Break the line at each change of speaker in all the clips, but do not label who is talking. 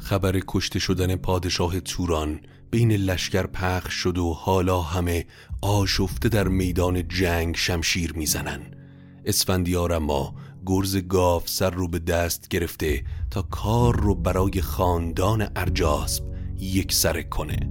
خبر کشته شدن پادشاه توران بین لشکر پخش شد و حالا همه آشفته در میدان جنگ شمشیر می‌زنن. اسفندیار اما گرز گاف سر رو به دست گرفته تا کار رو برای خاندان ارجاسب یک سره کنه.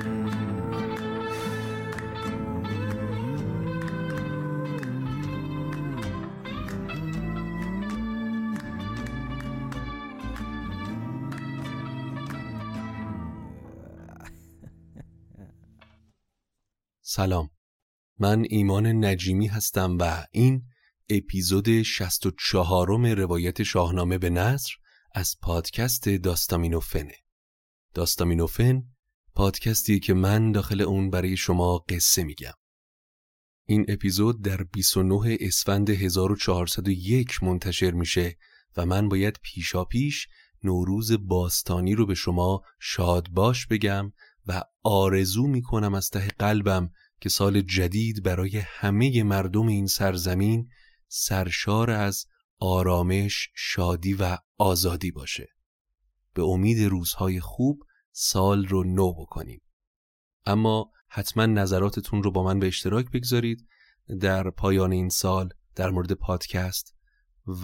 سلام. من ایمان نجیمی هستم و این اپیزود 64 روایت شاهنامه به نصر از پادکست داستامینوفنه. داستامینوفن پادکستی که من داخل اون برای شما قصه میگم. این اپیزود در 29 اسفند 1401 منتشر میشه و من باید پیشا پیش نوروز باستانی رو به شما شاد باش بگم و آرزو می‌کنم از ته قلبم که سال جدید برای همه مردم این سرزمین سرشار از آرامش، شادی و آزادی باشه. به امید روزهای خوب سال رو نو بکنیم. اما حتما نظراتتون رو با من به اشتراک بگذارید در پایان این سال در مورد پادکست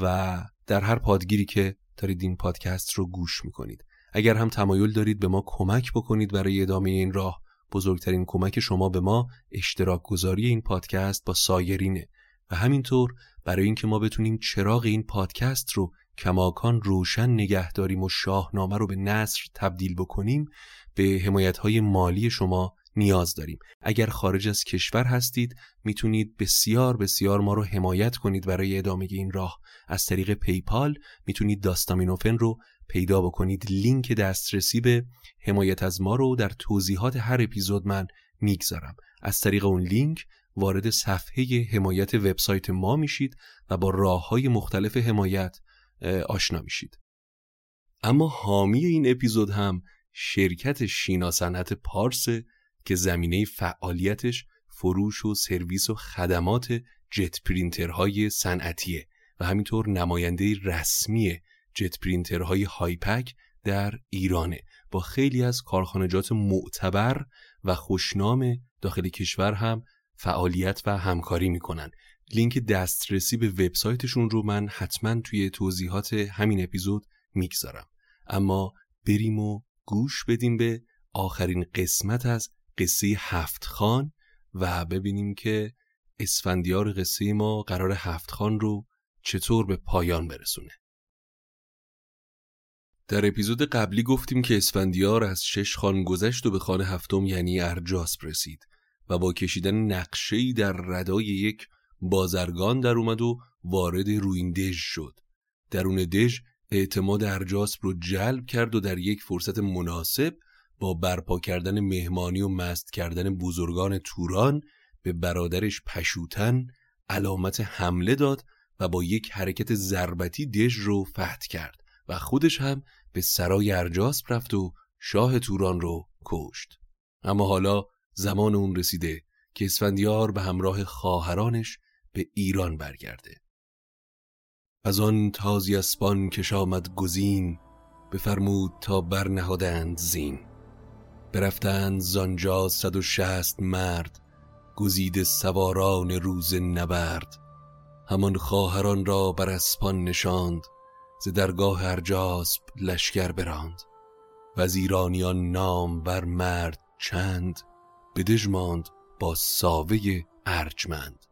و در هر پادگیری که دارید این پادکست رو گوش می‌کنید. اگر هم تمایل دارید به ما کمک بکنید برای ادامه این راه بزرگترین کمک شما به ما اشتراک گذاری این پادکست با سایرینه. و همینطور برای اینکه ما بتونیم چراغ این پادکست رو کماکان روشن نگه داریم و شاهنامه رو به نصر تبدیل بکنیم به حمایت های مالی شما نیاز داریم. اگر خارج از کشور هستید می‌تونید بسیار بسیار ما رو حمایت کنید برای ادامه این راه. از طریق پیپال می‌تونید داستامینوفن رو پیدا بکنید لینک دسترسی به حمایت از ما رو در توضیحات هر اپیزود من می‌گذارم. از طریق اون لینک وارد صفحه حمایت وبسایت ما میشید و با راه های مختلف حمایت آشنا میشید. اما حامی این اپیزود هم شرکت شینا صنعت پارس که زمینه فعالیتش فروش و سرویس و خدمات جت پرینترهای صنعتیه و همینطور نماینده رسمی جت پرینترهای هایپک در ایرانه. با خیلی از کارخانجات معتبر و خوشنام داخل کشور هم فعالیت و همکاری می‌کنن. لینک دسترسی به وبسایتشون رو من حتما توی توضیحات همین اپیزود می‌گذارم. اما بریم و گوش بدیم به آخرین قسمت از قصه هفت خان و ببینیم که اسفندیار قصه ما قرار هفت خان رو چطور به پایان برسونه. در اپیزود قبلی گفتیم که اسفندیار از شش خان گذشت و به خانه هفتم یعنی ارجاسپ رسید و با کشیدن نقشه‌ای در ردای یک بازرگان در اومد و وارد روین دژ شد. درون دژ اعتماد ارجاسپ رو جلب کرد و در یک فرصت مناسب با برپا کردن مهمانی و مست کردن بزرگان توران به برادرش پشوتن علامت حمله داد و با یک حرکت ضربتی دژ رو فتح کرد و خودش هم به سرای ارجاسپ رفت و شاه توران رو کشت. اما حالا زمان اون رسیده که اسفندیار به همراه خواهرانش به ایران برگرده. از آن تازی اسپان کش آمد گزین بفرمود تا برنهادند زین. برفتند زانجا صد و شست مرد گزید سواران روز نبرد. همان خواهران را بر اسپان نشاند ز درگاه ارجاسب لشکر براند. وزیرانیان نام بر مرد چند بدژ ماند با ساوه ارجمند.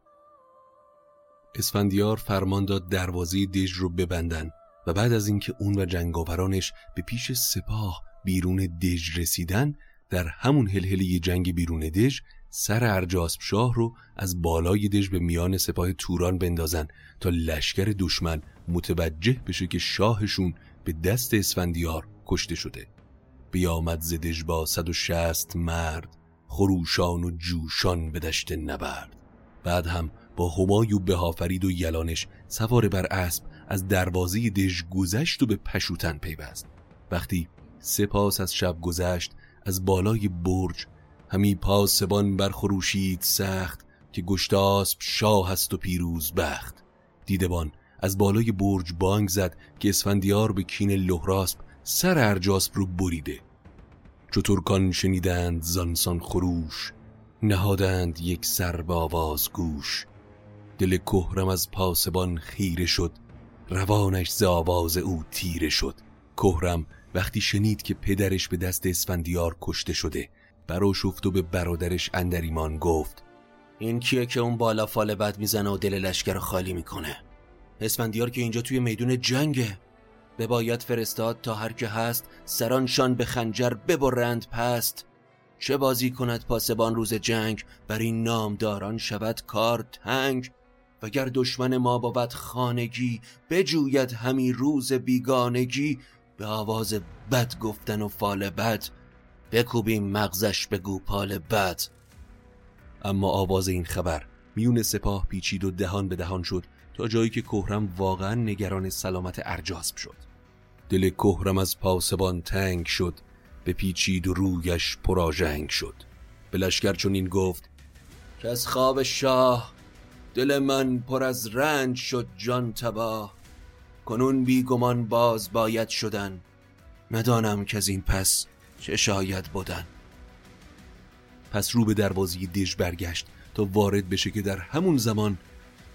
اسفندیار فرمان داد دروازه دژ رو ببندن و بعد از اینکه اون و جنگاورانش به پیش سپاه بیرون دژ رسیدن در همون هلهله جنگ بیرون دژ سر ارجاسب شاه رو از بالای دژ به میان سپاه توران بندازن تا لشکر دشمن متوجه بشه که شاهشون به دست اسفندیار کشته شده. بیامد زدش با صد و شست مرد خروشان و جوشان به دشت نبرد. بعد هم با همایو بهافرید و یلانش سوار بر اسب از دروازه دژ گذشت و به پشوتن پیوست. وقتی سپاس از شب گذشت از بالای برج همی پاسبان برخروشید سخت که گشتاسب شاه است و پیروز بخت. دیدبان از بالای برج بانگ زد که اسفندیار به کین لهراسب سر ارجاسب رو بریده. چو ترکان شنیدند زانسان خروش نهادند یک سر به آواز گوش. دل کهرم از پاسبان خیره شد روانش ز آواز او تیره شد. کهرم وقتی شنید که پدرش به دست اسفندیار کشته شده شفت و به برادرش اندریمان گفت
این کیه که اون بالا فال بد می‌زنه و دل لشکر خالی می‌کنه؟ اسفندیار که اینجا توی میدون جنگه. به باید فرستاد تا هر که هست سرانشان به خنجر ببرند پست. چه بازی کند پاسبان روز جنگ؟ بر این نامداران شود کار تنگ. وگر دشمن ما بود خانگی بجوید همی روز بیگانگی. به آواز بد گفتن و فال بد بکوبیم مغزش به گوپال بد.
اما آواز این خبر میون سپاه پیچید و دهان به دهان شد. تا جایی که کهرم واقعا نگران سلامت ارجاسب شد. دل کهرم از پاسبان تنگ شد به پیچید و رویش پراژنگ شد. به لشکر چون این گفت
که از خواب شاه دل من پر از رنج شد جان تباه. کنون بیگمان باز باید شدن ندانم که از این پس چه شاید بودن
پس رو به دروازی دژ برگشت تا وارد بشه که در همون زمان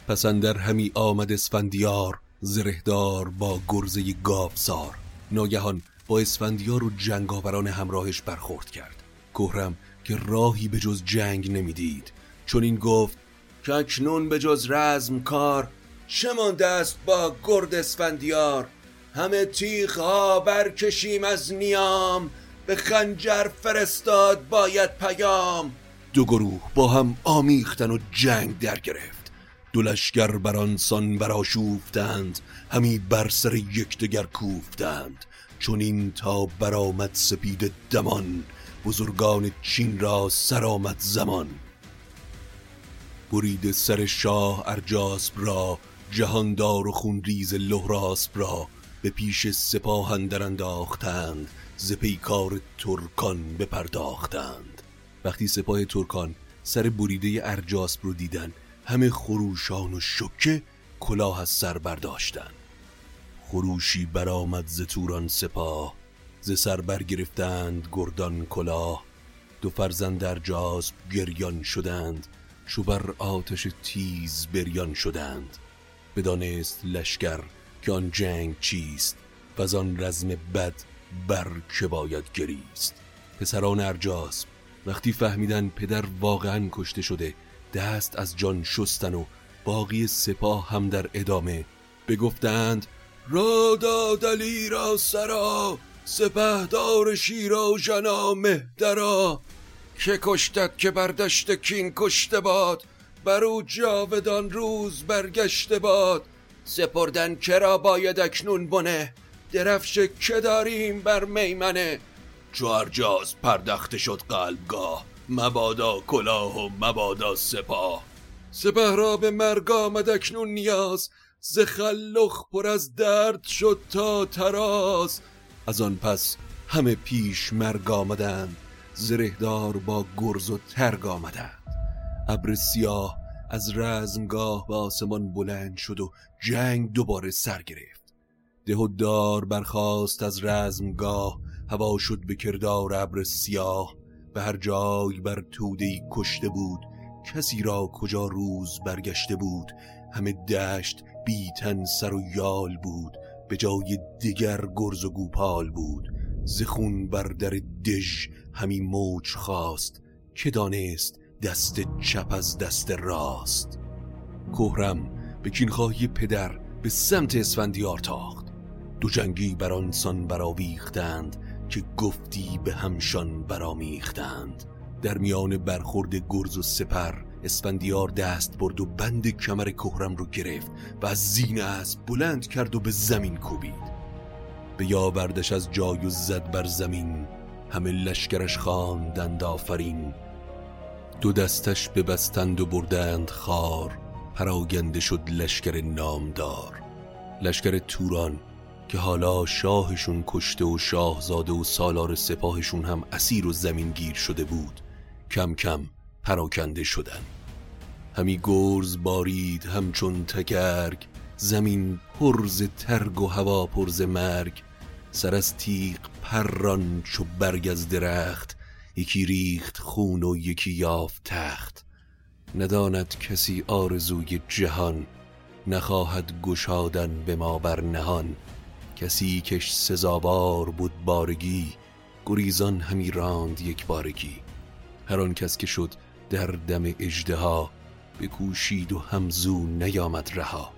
پسندر همی آمد اسفندیار زرهدار با گرزه گافزار ناگهان با اسفندیار و جنگاوران همراهش برخورد کرد. کهرم که راهی به جز جنگ نمی‌دید چون این گفت
که اکنون به جز رزم کار چه مانده با گرد اسفندیار؟ همه تیغ ها برکشیم از نیام به خنجر فرستاد باید پیام.
دو گروه با هم آمیختن و جنگ در گرفت. دو لشگر برانسان براشوفتند همی بر سر یکدیگر کوفتند. چون این تا برآمد سپید دمان بزرگان چین را سرآمد زمان. برید سر شاه ارجاسب را جهاندار و خونریز لهراسب را به پیش سپاه اندر انداختند ز پیکار ترکان بپرداختند. وقتی سپاه ترکان سر بریده ارجاسب رو دیدن همه خروشان و شکه کلاه از سر برداشتن. خروشی برآمد ز توران سپاه ز سر برگرفتند گردان کلاه. دو فرزند ارجاسب گریان شدند چو بر آتش تیز بریان شدند. بدانست لشکر که آن جنگ چیست و آن رزم بد بر که باید گریست. پسران ارجاسب وقتی فهمیدن پدر واقعا کشته شده دست از جان شستن و باقی سپاه هم در ادامه بگفتند را دادلی را سرا سپهدار شیرا و جنا مهدرا که کشتد که بردشت کین کشته باد بر او جاودان روز برگشته باد. سپردن چرا باید اکنون بنه درفش که داریم بر میمنه. چو ارجاز پردخته شد قلبگاه مبادا کلاه و مبادا سپاه. سپه را به مرگ آمد اکنون نیاز ز خلخ پر از درد شد تا تراز. از آن پس همه پیش مرگ آمدند زرهدار با گرز و ترگ آمدند. ابر سیاه از رزمگاه به آسمان بلند شد و جنگ دوباره سر گرفت. ده و دار برخاست از رزمگاه هوا شد به کردار ابر سیاه. به هر جای بر توده کشته بود کسی را کجا روز برگشته بود؟ همه دشت بیتن سر و یال بود به جای دیگر گرز و گوپال بود. زخون بر در دژ همی موج خواست که دانست دست چپ از دست راست. کهرم به کینخواهی پدر به سمت اسفندیار تاخت. دو جنگی بر آنسان براویختند که گفتی به همشان برامیختند در میان برخورد گرز و سپر اسفندیار دست برد و بند کمر کهرم رو گرفت و از زین اسب بلند کرد و به زمین کوبید. به یاوردش از جای و زد بر زمین همه لشکرش خواندند آفرین. دو دستش ببستند و بردند خار پراگنده شد لشکر نامدار. لشکر توران که حالا شاهشون کشته و شاهزاده و سالار سپاهشون هم اسیر و زمین گیر شده بود. کم کم پراکنده شدن. همی گرز بارید همچون تگرگ زمین پرز ترگ و هوا پرز مرگ. سر از تیغ پران چو برگ از درخت یکی ریخت خون و یکی یافت تخت. نداند کسی آرزوی جهان نخواهد گشادن به ما بر نهان. کسی کش سزاوار بود بارگی گریزان همی راند یک بارگی. هر آن کس که شد در دم اجدها بکوشید و همزو نیامد رها.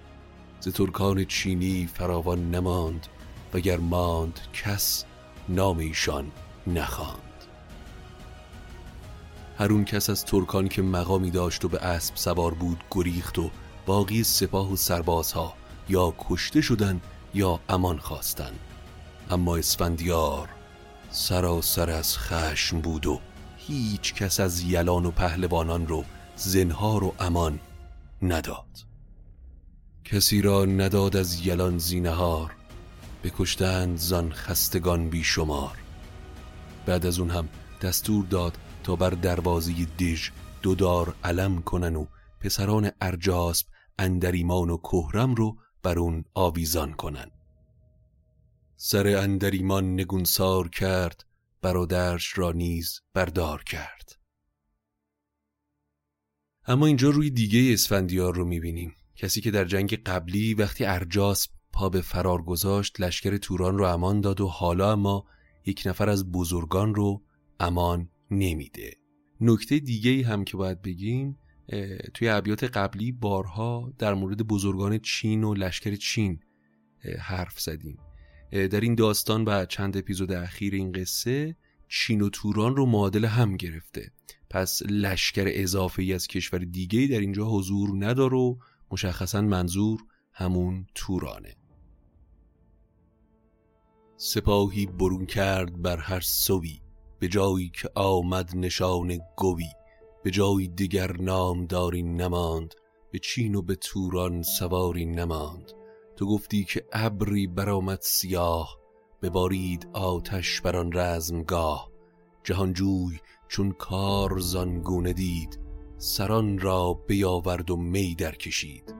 ز ترکان چینی فراوان نماند وگر ماند کس نام ایشان نخواند. هر اون کس از ترکان که مقامی داشت و به اسب سوار بود گریخت و باقی سپاه و سربازها یا کشته شدن یا امان خواستن. اما اسفندیار سراسر از خشم بود و هیچ کس از یلان و پهلوانان رو زنهار و امان نداد. کسی را نداد از یلان زینهار بکشتند زان خستگان بیشمار. بعد از اون هم دستور داد تا بر دروازی دژ دودار علم کنن و پسران ارجاسب اندریمان و کهرم رو بر اون آویزان کنن سر اندریمان نگونسار کرد برادرش را نیز بردار کرد. اما اینجا روی دیگه اسفندیار رو می‌بینیم. کسی که در جنگ قبلی وقتی ارجاس پا به فرار گذاشت لشکر توران رو امان داد و حالا اما یک نفر از بزرگان رو امان نمیده. نکته دیگه ای هم که باید بگیم توی ابیات قبلی بارها در مورد بزرگان چین و لشکر چین حرف زدیم. در این داستان و چند اپیزود اخیر این قصه چین و توران رو معادل هم گرفته. پس لشکر اضافه از کشور دیگه در اینجا حضور نداره و مشخصا منظور همون تورانه. سپاهی برون کرد بر هر سوی به جایی که آمد نشان گوی. به جایی دیگر نامداری نماند به چین و به توران سواری نماند. تو گفتی که ابری برآمد سیاه ببارید آتش بر آن رزمگاه. جهانجوی چون کار زانگونه دید سران را بیاورد و می در کشید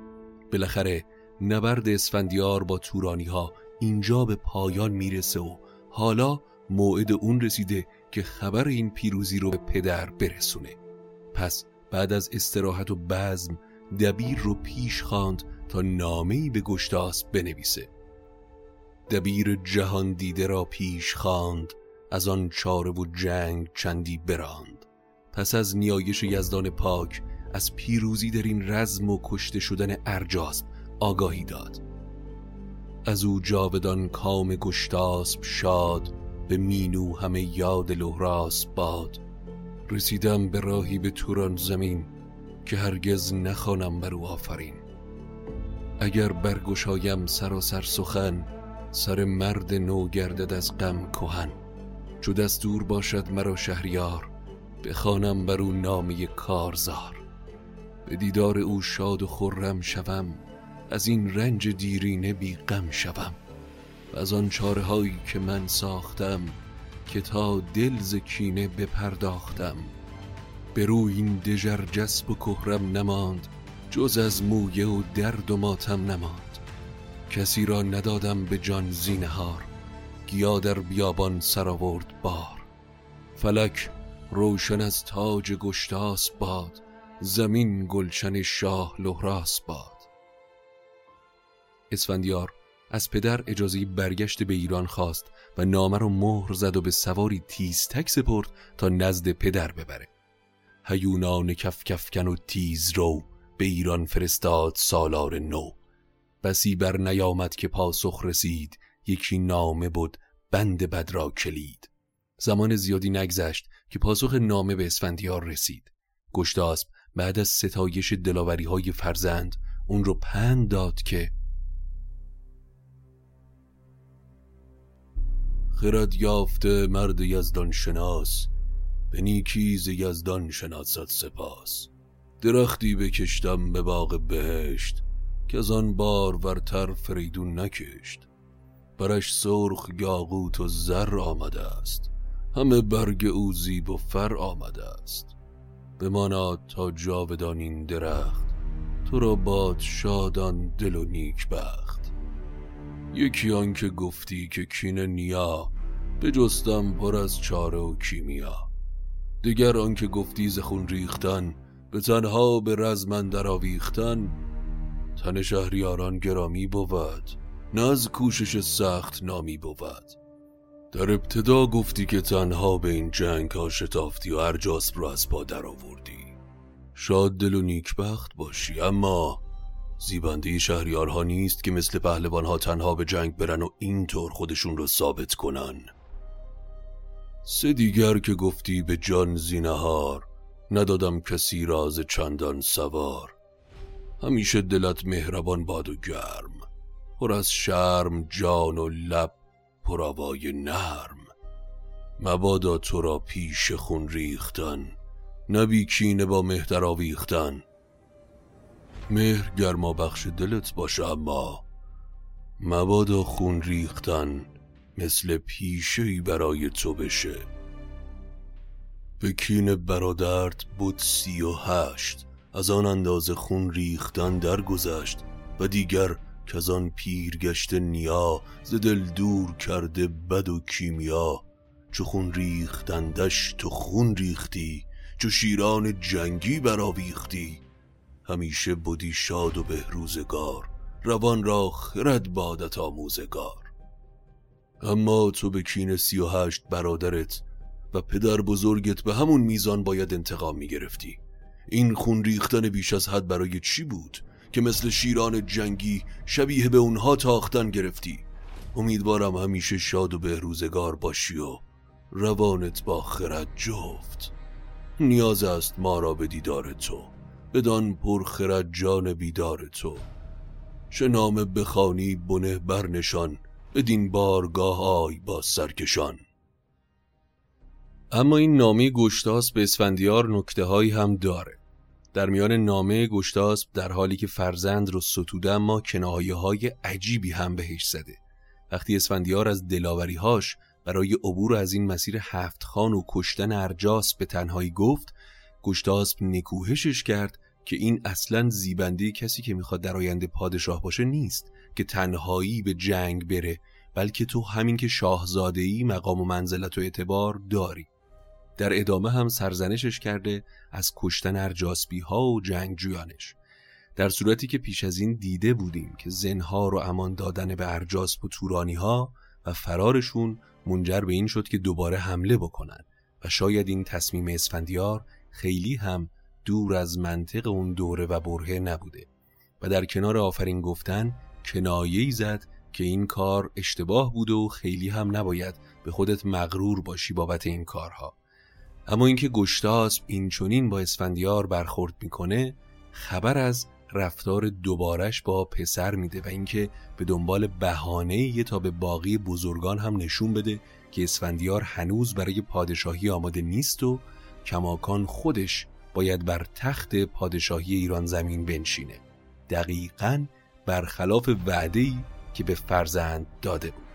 بالاخره نبرد اسفندیار با تورانی ها اینجا به پایان می‌رسه و حالا موعد اون رسیده که خبر این پیروزی رو به پدر برسونه. پس بعد از استراحت و بزم دبیر رو پیش خواند تا نامه‌ای به گشتاس بنویسه. دبیر جهان دیده را پیش خواند از آن چاره و جنگ چندی براند. پس از نیایش یزدان پاک از پیروزی در این رزم و کشته شدن ارجاسب آگاهی داد. از او جاودان کام گشتاسب شاد به مینو همه یاد لهراس باد. رسیدم به راهی به توران زمین که هرگز نخوانم بر او آفرین. اگر برگشایم سراسر سخن سر مرد نو گردد از غم کهن. چو دستور باشد مرا شهریار بخوانم بر او نامی کارزار. به دیدار او شاد و خرم شوم از این رنج دیرینه بی غم شوم. و از آن چاره هایی که من ساختم که تا دل ز کینه بپرداختم. به روی این دژر جسب و کهرم نماند جز از مویه و درد و ماتم نماند. کسی را ندادم به جان زینهار گیا در بیابان سرآورد بار. فلک روشن از تاج گشتاس باد زمین گلشن شاه لهراس باد. اسفندیار از پدر اجازه برگشت به ایران خواست. و نامه رو مهر زد و به سواری تک سپرد تا نزد پدر ببره. هیونان کف کفکن و تیز رو به ایران فرستاد سالار نو. بسی بر نیامد که پاسخ رسید یکی نامه بود بند بد را کلید. زمان زیادی نگذشت که پاسخ نامه به اسفندیار رسید. گشتاسب بعد از ستایش دلاوری های فرزند اون رو پند داد که خرد یافته مرد یزدان شناس به نیکیز یزدان شناسد سپاس. درختی بکشتم به باغ بهشت که از آن بار ورتر فریدون نکشت. برش سرخ یاقوت و زر آمده است همه برگ او زیب و فر آمده است بماناد تا جاودان این درخت تو را باد شادان دل و نیک بخت. یکی آن که گفتی که کین نیا جستم پر از چاره و کیمیا. دیگر آن که گفتی زخون ریختن به تنها به رزمن در آویختن. تن شهریاران گرامی بود نه از کوشش سخت نامی بود. در ابتدا گفتی که تنها به این جنگ ها شتافتی و ارجاسب را از پا در آوردی. شاد دل و نیکبخت باشی اما زیبنده شهریارها نیست که مثل پهلوان ها تنها به جنگ برن و اینطور خودشون رو ثابت کنن. سه دیگر که گفتی به جان زینهار ندادم کسی راز چندان سوار. همیشه دلت مهربان باد و گرم پر از شرم جان و لب پرآوای نرم. مبادا تو را پیش خون ریختن نبی کینه با مهتر آویختن. مهر گرما بخش دلت باشه اما مبادا خون ریختن مثل پیشهی برای تو بشه. به کین برادرت بود سی و هشت از آن اندازه خون ریختن درگذشت و دیگر که از آن پیرگشت نیا ز دل دور کرده بد و کیمیا. چو خون ریختندش تو خون ریختی چو شیران جنگی برآویختی. همیشه بودی شاد و بهروزگار روان را خرد بادت آموزگار. اما تو به کین سی و هشت برادرت و پدر بزرگت به همون میزان باید انتقام می گرفتی این خون ریختن بیش از حد برای چی بود که مثل شیران جنگی شبیه به اونها تاختن گرفتی؟ امیدوارم همیشه شاد و به روزگار باشی و روانت با خرد جفت. نیاز است ما را به دیدار تو. بدان پر خرد جان بیدار تو. چه نام بخانی بنه برنشان بدین بارگاه آی با سرکشان. اما این نامه گشتاس به اسفندیار نکته هایی هم داره. در میان نامه گشتاسب در حالی که فرزند رو ستوده اما کنایه های عجیبی هم بهش زده. وقتی اسفندیار از هاش برای عبور از این مسیر هفت خان و کشتن ارجاس به تنهایی گفت گشتاسب نکوهشش کرد که این اصلا زیبنده کسی که می‌خواد در آینده پادشاه باشه نیست که تنهایی به جنگ بره بلکه تو همین که شاهزادهی مقام و منزلت و اعتبار داری. در ادامه هم سرزنشش کرده از کشتن ارجاسبی ها و جنگجویانش. در صورتی که پیش از این دیده بودیم که زنها و امان دادن به ارجاسب و تورانی ها و فرارشون منجر به این شد که دوباره حمله بکنن. و شاید این تصمیم اسفندیار خیلی هم دور از منطق اون دوره و برهه نبوده و در کنار آفرین گفتن کنایه‌ای زد که این کار اشتباه بود و خیلی هم نباید به خودت مغرور باشی بابت این کارها. اما اینکه گشتاسب این چونین با اسفندیار برخورد می‌کنه خبر از رفتار دوبارش با پسر میده و اینکه به دنبال بهانه یه تا به باقی بزرگان هم نشون بده که اسفندیار هنوز برای پادشاهی آماده نیست و کماکان خودش باید بر تخت پادشاهی ایران زمین بنشینه. دقیقا برخلاف وعده‌ای که به فرزند داده بود.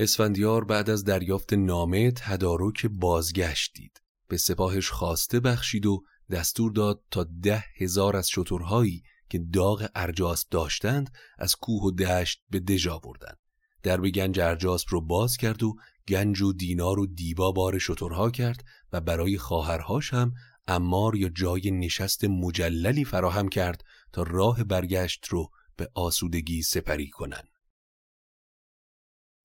اسفندیار بعد از دریافت نامه تدارک بازگشت دید به سپاهش خواسته بخشید و دستور داد تا ده هزار از شترهایی که داغ ارجاسب داشتند از کوه و دشت به دژ آوردند در به گنج ارجاسب رو باز کرد و گنج و دینار و دیبا بار شترها کرد و برای خواهرهاش هم امار یا جای نشست مجللی فراهم کرد تا راه برگشت رو به آسودگی سپری کنند.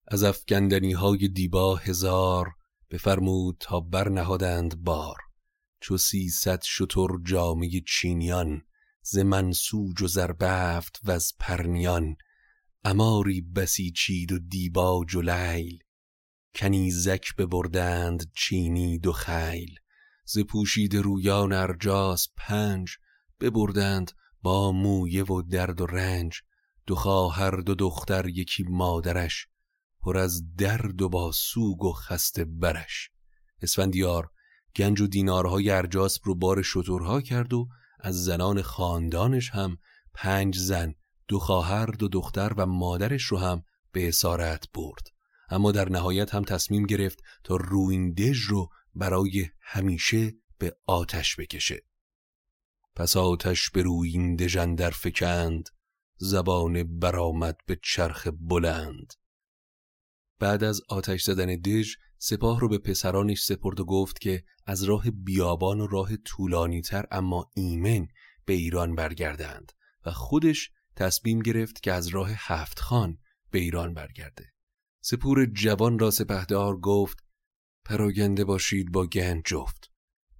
از افگندنی های دیبا هزار بفرمود تا برنهادند بار. چو سیصد شتر جامه چینیان ز منسوج و زربفت و از پرنیان. اماری بسیچید و دیبا جلیل کنیزک ببردند چینی دو خیل. ز پوشید رویان ارجاس پنج ببردند با مویه و درد و رنج. دو خواهر دو دختر یکی مادرش پر از درد و با سوگ و خسته برش. اسفندیار گنج و دینارهای ارجاسب رو بار شترها کرد و از زنان خاندانش هم پنج زن دو خواهر دو دختر و مادرش رو هم به اسارت برد. اما در نهایت هم تصمیم گرفت تا رویندژ رو برای همیشه به آتش بکشه. پس آتش به رویندژ اندر فکند زبان برآمد به چرخ بلند. بعد از آتش زدن دژ سپاه رو به پسرانش سپرد و گفت که از راه بیابان و راه طولانی تر اما ایمن به ایران برگردند و خودش تصمیم گرفت که از راه هفت خان به ایران برگرده. سپور جوان را سپهدار گفت پراگنده باشید با گنج جفت.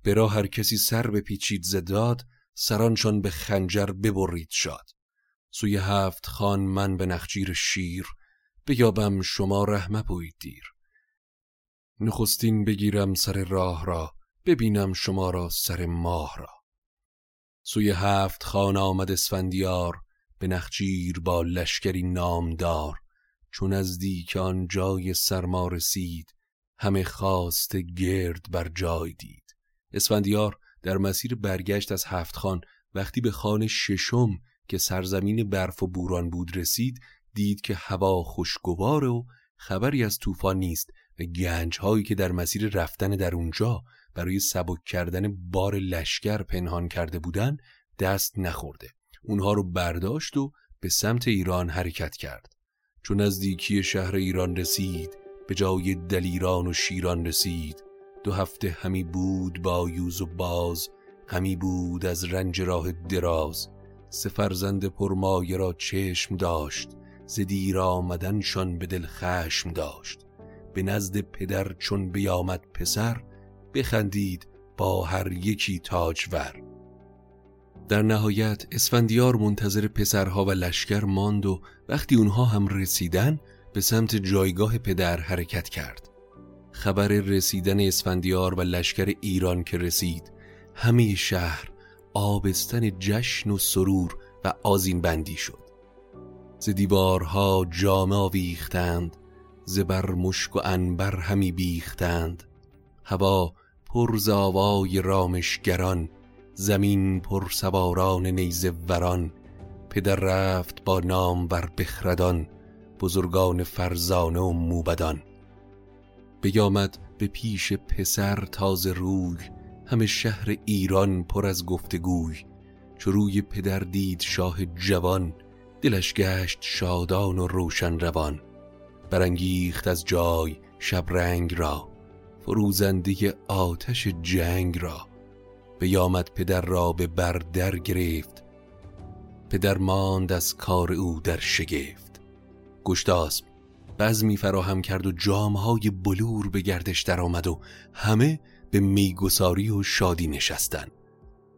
به راه هر کسی سر بپیچید زداد سرانشان به خنجر ببرید شاد. سوی هفت خان من به نخجیر شیر بیابم شما رحمه بوید دیر. نخستین بگیرم سر راه را ببینم شما را سر ماه را. سوی هفت خانه آمد اسفندیار به نخجیر با لشکری نامدار. چون از دیکان جای سرما رسید همه خواست گرد بر جای دید. اسفندیار در مسیر برگشت از هفت خان وقتی به خانه ششم که سرزمین برف و بوران بود رسید دید که هوا خوشگوار و خبری از طوفان نیست و گنج هایی که در مسیر رفتن در اونجا برای سبک کردن بار لشکر پنهان کرده بودن دست نخورده. اونها رو برداشت و به سمت ایران حرکت کرد. چون نزدیکی شهر ایران رسید به جای دلیران و شیران رسید. دو هفته همی بود با یوز و باز همی بود از رنج راه دراز. سفرزند پرمایه را چشم داشت. ز دیر آمدنشان به دل خشم داشت. به نزد پدر چون بیامد پسر بخندید با هر یکی تاجور. در نهایت اسفندیار منتظر پسرها و لشکر ماند و وقتی اونها هم رسیدن به سمت جایگاه پدر حرکت کرد. خبر رسیدن اسفندیار و لشکر ایران که رسید همه شهر آبستن جشن و سرور و آزین بندی شد. ز دیوارها جامه آویختند ز بر مشک و انبر همی بیختند. هوا پر ز آوای رامشگران زمین پر سواران نیزه وران پدر رفت با نام بر بخردان بزرگان فرزانه و موبدان. بیامد به پیش پسر تازه روی همه شهر ایران پر از گفتگوی. چو روی پدر دید شاه جوان دلش گشت شادان و روشن روان برانگیخت از جای شبرنگ را فروزنده آتش جنگ را. بیامد پدر را به بر در گرفت پدر ماند از کار او در شگفت. گشتاسب بزمی فراهم کرد و جامهای بلور به گردش در آمد و همه به میگساری و شادی نشستن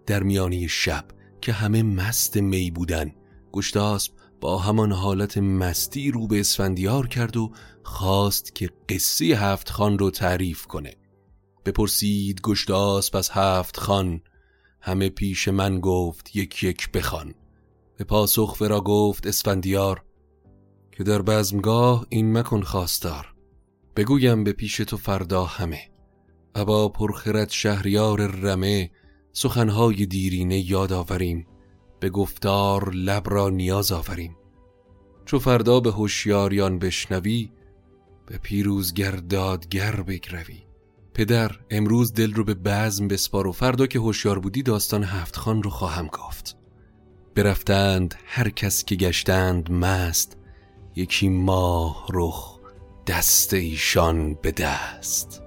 در میانی شب که همه مست می بودن گشتاسب با همان حالت مستی رو به اسفندیار کرد و خواست که قصه هفت خان رو تعریف کنه. بپرسید گشتاسب از هفت خان. همه پیش من گفت یک یک بخوان. به پاسخ ورا گفت اسفندیار که در بزمگاه این مکن خواستار. بگویم به پیش تو فردا همه. ابا پرخرد شهریار رمه سخنهای دیرینه یاد آوریم. به گفتار لب را نیاز آوریم چو فردا به هوشیاریان بشنوی به پیروزگر دادگر بگروی. پدر امروز دل رو به بزم بسپار و فردا که هوشیار بودی داستان هفت خان رو خواهم گفت. برفتند هر کس که گشتند مست یکی ماه رخ دست ایشان به دست.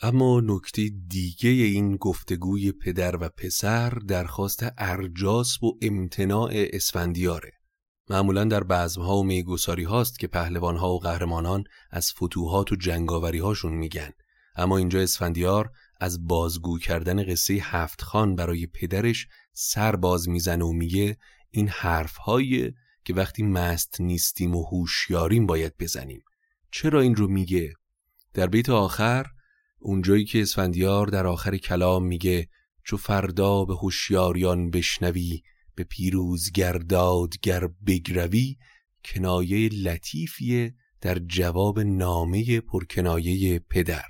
اما نکته دیگه این گفتگوی پدر و پسر درخواست ارجاس و امتناع اسفندیاره. معمولا در بزمها و میگساری هاست که پهلوانها و قهرمانان از فتوحات و جنگاوری هاشون میگن. اما اینجا اسفندیار از بازگو کردن قصه هفت خان برای پدرش سر باز می‌زنه و میگه این حرف که وقتی مست نیستیم و هوشیاریم باید بزنیم. چرا این رو میگه؟ در بیت آخر اونجایی که اسفندیار در آخر کلام میگه چو فردا به هوشیاریان بشنوی به پیروز گردادگر بگروی کنایه لطیفیه در جواب نامه پرکنایه پدر.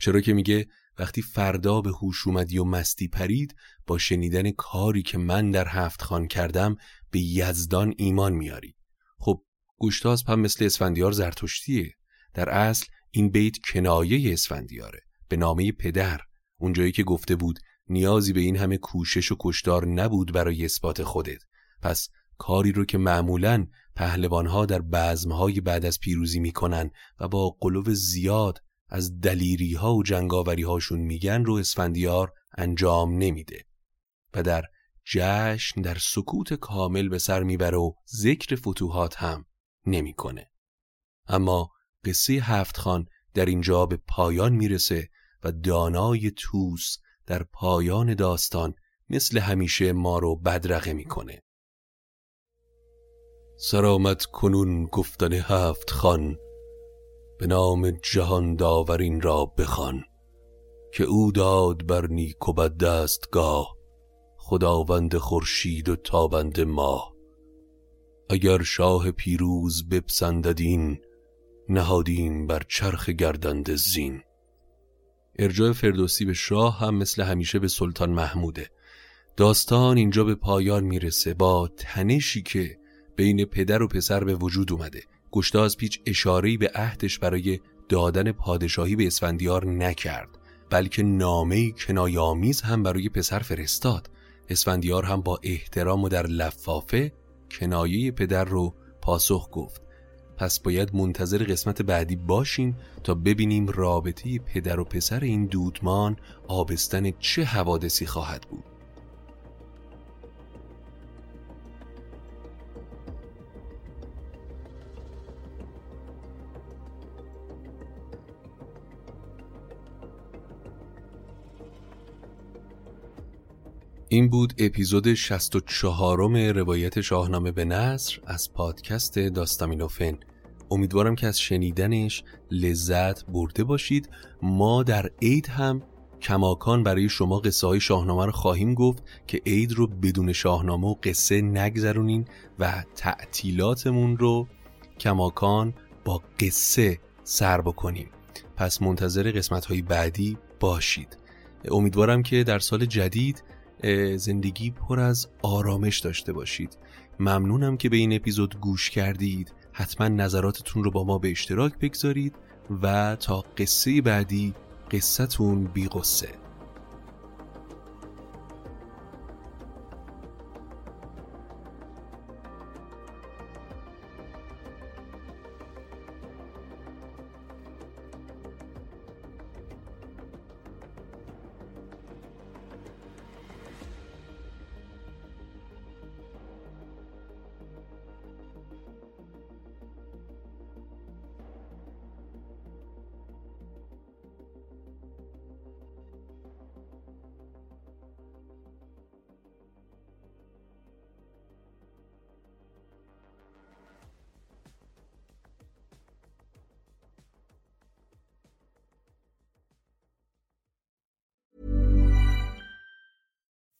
چرا که میگه وقتی فردا به هوش اومدی و مستی پرید با شنیدن کاری که من در هفت خان کردم به یزدان ایمان میاری. خب گوشتاز هم مثل اسفندیار زرتشتیه. در اصل این بیت کنایه اسفندیاره به نامه پدر. اونجایی که گفته بود نیازی به این همه کوشش و کشدار نبود برای اثبات خودت. پس کاری رو که معمولا پهلوانها در بزمهای بعد از پیروزی می‌کنن و با قلوب زیاد از دلیری ها و جنگاوری هاشون میگن رو اسفندیار انجام نمیده. و در جشن در سکوت کامل به سر می‌بره و ذکر فتوحات هم نمی‌کنه. اما قصه هفت خان در اینجا به پایان می‌رسه و دانای توس در پایان داستان مثل همیشه ما رو بدرقه می‌کنه. سرامت کنون گفتن هفت خان به نام جهان داورین را بخوان که او داد بر نیک و بد دستگاه خداوند خورشید و تابند ماه. اگر شاه پیروز بپسنددین نهادیم بر چرخ گردند زین. ارجاع فردوسی به شاه هم مثل همیشه به سلطان محموده. داستان اینجا به پایان می‌رسه با تنشی که بین پدر و پسر به وجود اومده. گشتاز پیچ اشارهی به عهدش برای دادن پادشاهی به اسفندیار نکرد بلکه نامه کنایامیز هم برای پسر فرستاد. اسفندیار هم با احترام و در لفافه کنایه پدر رو پاسخ گفت. پس باید منتظر قسمت بعدی باشیم تا ببینیم رابطه پدر و پسر این دودمان آبستن چه حوادثی خواهد بود. این بود اپیزود 64 م روایت شاهنامه به نصر از پادکست داستامینوفن امیدوارم که از شنیدنش لذت برده باشید. ما در عید هم کماکان برای شما قصه های شاهنامه رو خواهیم گفت که عید رو بدون شاهنامه و قصه نگذرونین و تعطیلاتمون رو کماکان با قصه سر بکنیم. پس منتظر قسمت های بعدی باشید. امیدوارم که در سال جدید زندگی پر از آرامش داشته باشید. ممنونم که به این اپیزود گوش کردید. حتما نظراتتون رو با ما به اشتراک بگذارید و تا قصه بعدی قصتون بی قصه